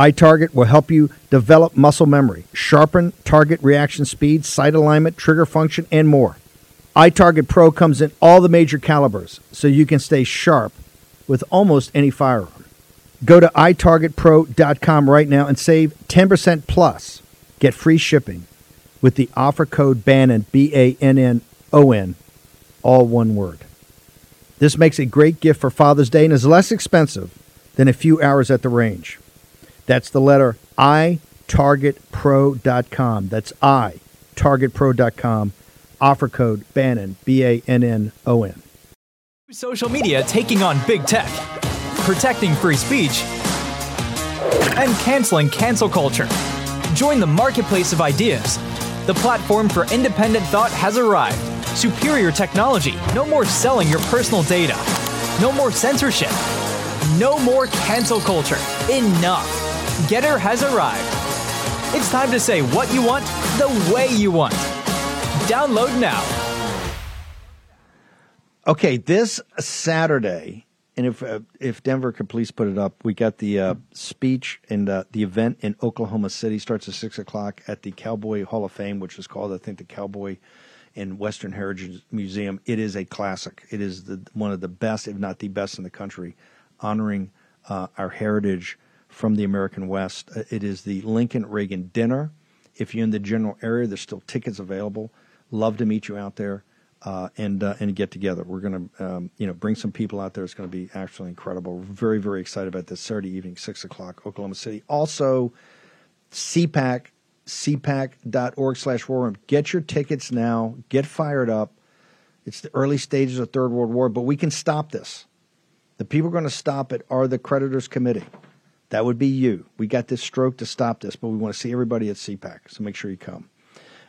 [SPEAKER 1] iTarget will help you develop muscle memory, sharpen target reaction speed, sight alignment, trigger function, and more. iTarget Pro comes in all the major calibers, so you can stay sharp with almost any firearm. Go to itargetpro.com right now and save 10% plus. Get free shipping with the offer code BANNON, B A N N O N, all one word. This makes a great gift for Father's Day and is less expensive than a few hours at the range. That's the letter I targetpro.com. That's I targetpro.com. Offer code Bannon B A N N O N.
[SPEAKER 10] Social media taking on big tech, protecting free speech, and canceling cancel culture. Join the marketplace of ideas. The platform for independent thought has arrived. Superior technology. No more selling your personal data. No more censorship. No more cancel culture. Enough. Gettr has arrived. It's time to say what you want the way you want. Download now.
[SPEAKER 1] Okay, this Saturday, and if uh, if Denver could please put it up, we got the uh, speech and uh, the event in Oklahoma City starts at six o'clock at the Cowboy Hall of Fame, which is called I think the Cowboy and Western Heritage Museum. It is a classic. It is the, one of the best, if not the best, in the country, honoring uh, our heritage from the American West. Uh, it is the Lincoln Reagan Dinner. If you're in the general area, there's still tickets available. Love to meet you out there uh, and uh, and get together. We're going to um, you know bring some people out there. It's going to be actually incredible. We're very very excited about this Saturday evening, six o'clock, Oklahoma City. Also, CPAC, CPAC.org slash war room. Get your tickets now. Get fired up. It's the early stages of Third World War, but we can stop this. The people going to stop it are the creditors committee. That would be you. We got this stroke to stop this, but we want to see everybody at CPAC, so make sure you come.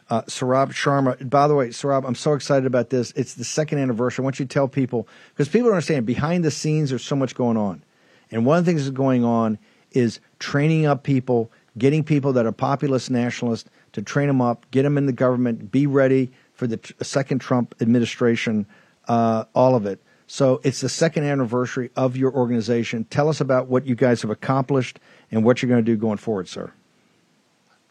[SPEAKER 1] Uh, Saurabh Sharma. By the way, Saurabh, I'm so excited about this. It's the second anniversary. I want you to tell people because people don't understand behind the scenes. There's so much going on, and one of the things that's going on is training up people, getting people that are populist nationalists to train them up, get them in the government, be ready for the t- second Trump administration. Uh, all of it. So it's the second anniversary of your organization. Tell us about what you guys have accomplished and what you're going to do going forward, sir.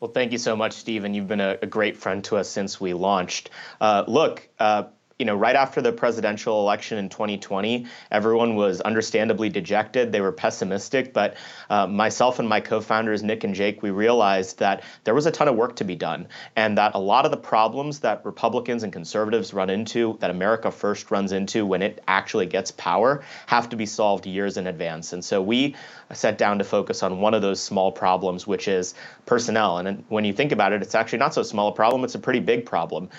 [SPEAKER 11] Well, thank you so much, Stephen. You've been a, a great friend to us since we launched. Uh, look, uh, you know, right after the presidential election in 2020, everyone was understandably dejected. They were pessimistic. But uh, myself and my co founders, Nick and Jake, we realized that there was a ton of work to be done and that a lot of the problems that Republicans and conservatives run into, that America First runs into when it actually gets power, have to be solved years in advance. And so we set down to focus on one of those small problems, which is personnel. And when you think about it, it's actually not so small a problem, it's a pretty big problem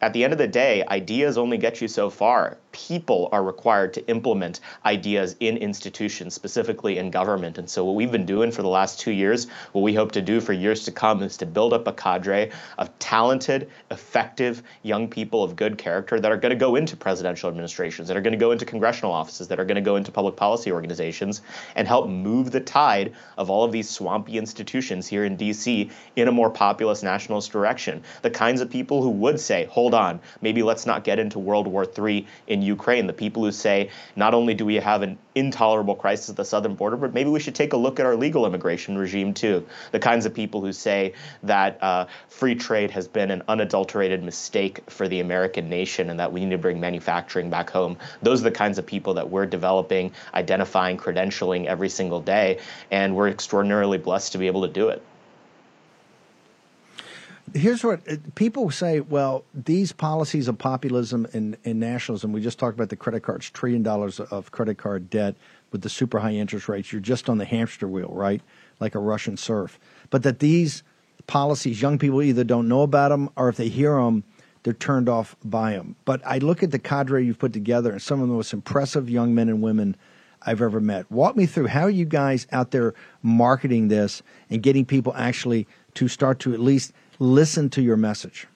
[SPEAKER 11] at the end of the day, ideas only get you so far people are required to implement ideas in institutions, specifically in government. And so, what we've been doing for the last two years, what we hope to do for years to come, is to build up a cadre of talented, effective young people of good character that are going to go into presidential administrations, that are going to go into congressional offices, that are going to go into public policy organizations, and help move the tide of all of these swampy institutions here in DC in a more populist nationalist direction. The kinds of people who would say, hold on, maybe let's not get into World War III in in Ukraine, the people who say not only do we have an intolerable crisis at the southern border, but maybe we should take a look at our legal immigration regime too. The kinds of people who say that uh, free trade has been an unadulterated mistake for the American nation and that we need to bring manufacturing back home. Those are the kinds of people that we're developing, identifying, credentialing every single day, and we're extraordinarily blessed to be able to do it
[SPEAKER 1] here's what uh, people say well these policies of populism and, and, nationalism we just talked about the credit cards trillion dollars of credit card debt with the super high interest rates you're just on the hamster wheel right? Like a russian serf. But that these policies young people either don't know about them or if they hear them they're turned off by them but i look at the cadre you've put together and some of the most impressive young men and women I've ever met. Walk me through how you guys out there marketing this and getting people actually to start to at least listen to your message?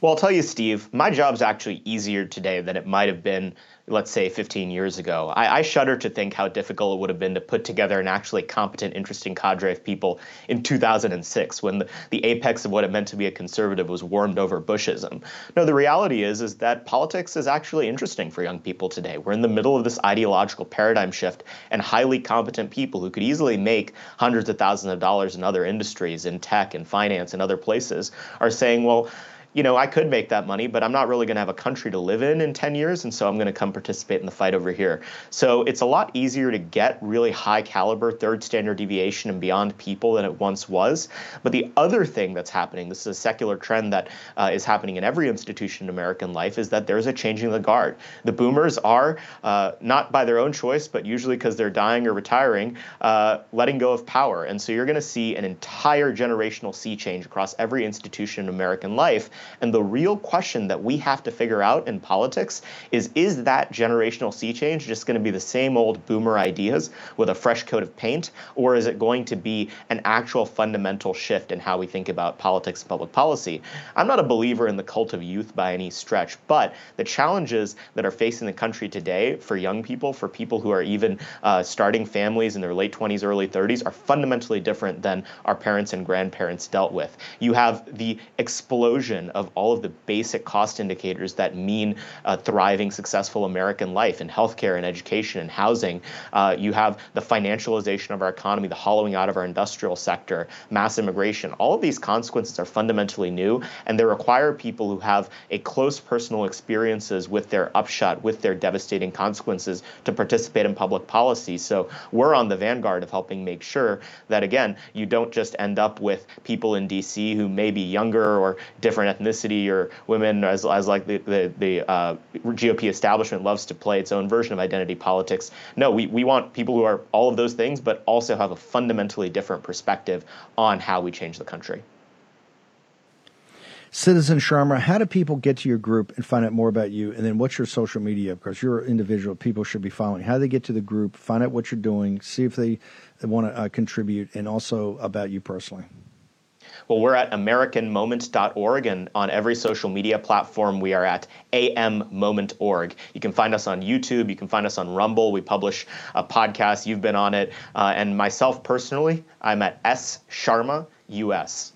[SPEAKER 11] Well, I'll tell you, Steve, my job's actually easier today than it might have been, let's say, 15 years ago. I, I, shudder to think how difficult it would have been to put together an actually competent, interesting cadre of people in 2006 when the, the apex of what it meant to be a conservative was warmed over Bushism. No, the reality is, is that politics is actually interesting for young people today. We're in the middle of this ideological paradigm shift, and highly competent people who could easily make hundreds of thousands of dollars in other industries, in tech and finance and other places, are saying, well, you know, I could make that money, but I'm not really going to have a country to live in in 10 years, and so I'm going to come participate in the fight over here. So it's a lot easier to get really high caliber third standard deviation and beyond people than it once was. But the other thing that's happening, this is a secular trend that uh, is happening in every institution in American life, is that there's a changing of the guard. The boomers are, uh, not by their own choice, but usually because they're dying or retiring, uh, letting go of power. And so you're going to see an entire generational sea change across every institution in American life. And the real question that we have to figure out in politics is is that generational sea change just going to be the same old boomer ideas with a fresh coat of paint, or is it going to be an actual fundamental shift in how we think about politics and public policy? I'm not a believer in the cult of youth by any stretch, but the challenges that are facing the country today for young people, for people who are even uh, starting families in their late 20s, early 30s, are fundamentally different than our parents and grandparents dealt with. You have the explosion of all of the basic cost indicators that mean a thriving, successful American life in healthcare and education and housing. Uh, you have the financialization of our economy, the hollowing out of our industrial sector, mass immigration. All of these consequences are fundamentally new, and they require people who have a close personal experiences with their upshot, with their devastating consequences, to participate in public policy. So we're on the vanguard of helping make sure that, again, you don't just end up with people in D.C. who may be younger or different ethnicity or women, as, as like the, the, the uh, GOP establishment loves to play its own version of identity politics. No, we, we want people who are all of those things, but also have a fundamentally different perspective on how we change the country.
[SPEAKER 1] Citizen Sharma, how do people get to your group and find out more about you? And then what's your social media? Because you're an individual, people should be following. How do they get to the group, find out what you're doing, see if they want to uh, contribute, and also about you personally?
[SPEAKER 11] Well, we're at AmericanMoment.org, and on every social media platform, we are at AMMoment.org. You can find us on YouTube. You can find us on Rumble. We publish a podcast. You've been on it. Uh, and myself personally, I'm at S Sharma US.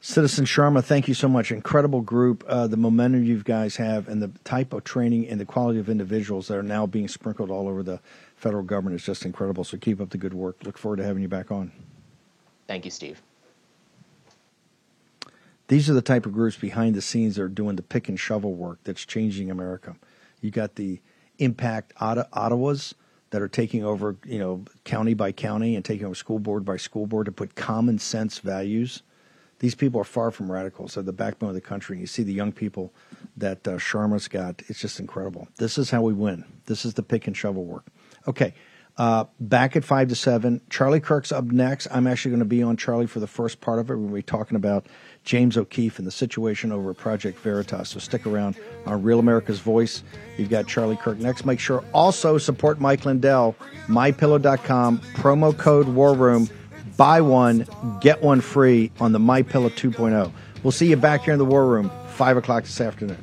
[SPEAKER 1] Citizen Sharma, thank you so much. Incredible group. Uh, the momentum you guys have and the type of training and the quality of individuals that are now being sprinkled all over the federal government is just incredible. So keep up the good work. Look forward to having you back on.
[SPEAKER 11] Thank you, Steve.
[SPEAKER 1] These are the type of groups behind the scenes that are doing the pick and shovel work that's changing America. You got the Impact Ottawas that are taking over, you know, county by county and taking over school board by school board to put common sense values these people are far from radicals. They're the backbone of the country. You see the young people that uh, Sharma's got. It's just incredible. This is how we win. This is the pick and shovel work. Okay. Uh, back at five to seven. Charlie Kirk's up next. I'm actually going to be on Charlie for the first part of it. To be talking about James O'Keefe and the situation over at Project Veritas. So stick around on Real America's Voice. You've got Charlie Kirk next. Make sure also support Mike Lindell, mypillow.com, promo code War Room buy one, get one free on the My Pillow 2.0. We'll see you back here in the War Room, 5 o'clock this afternoon.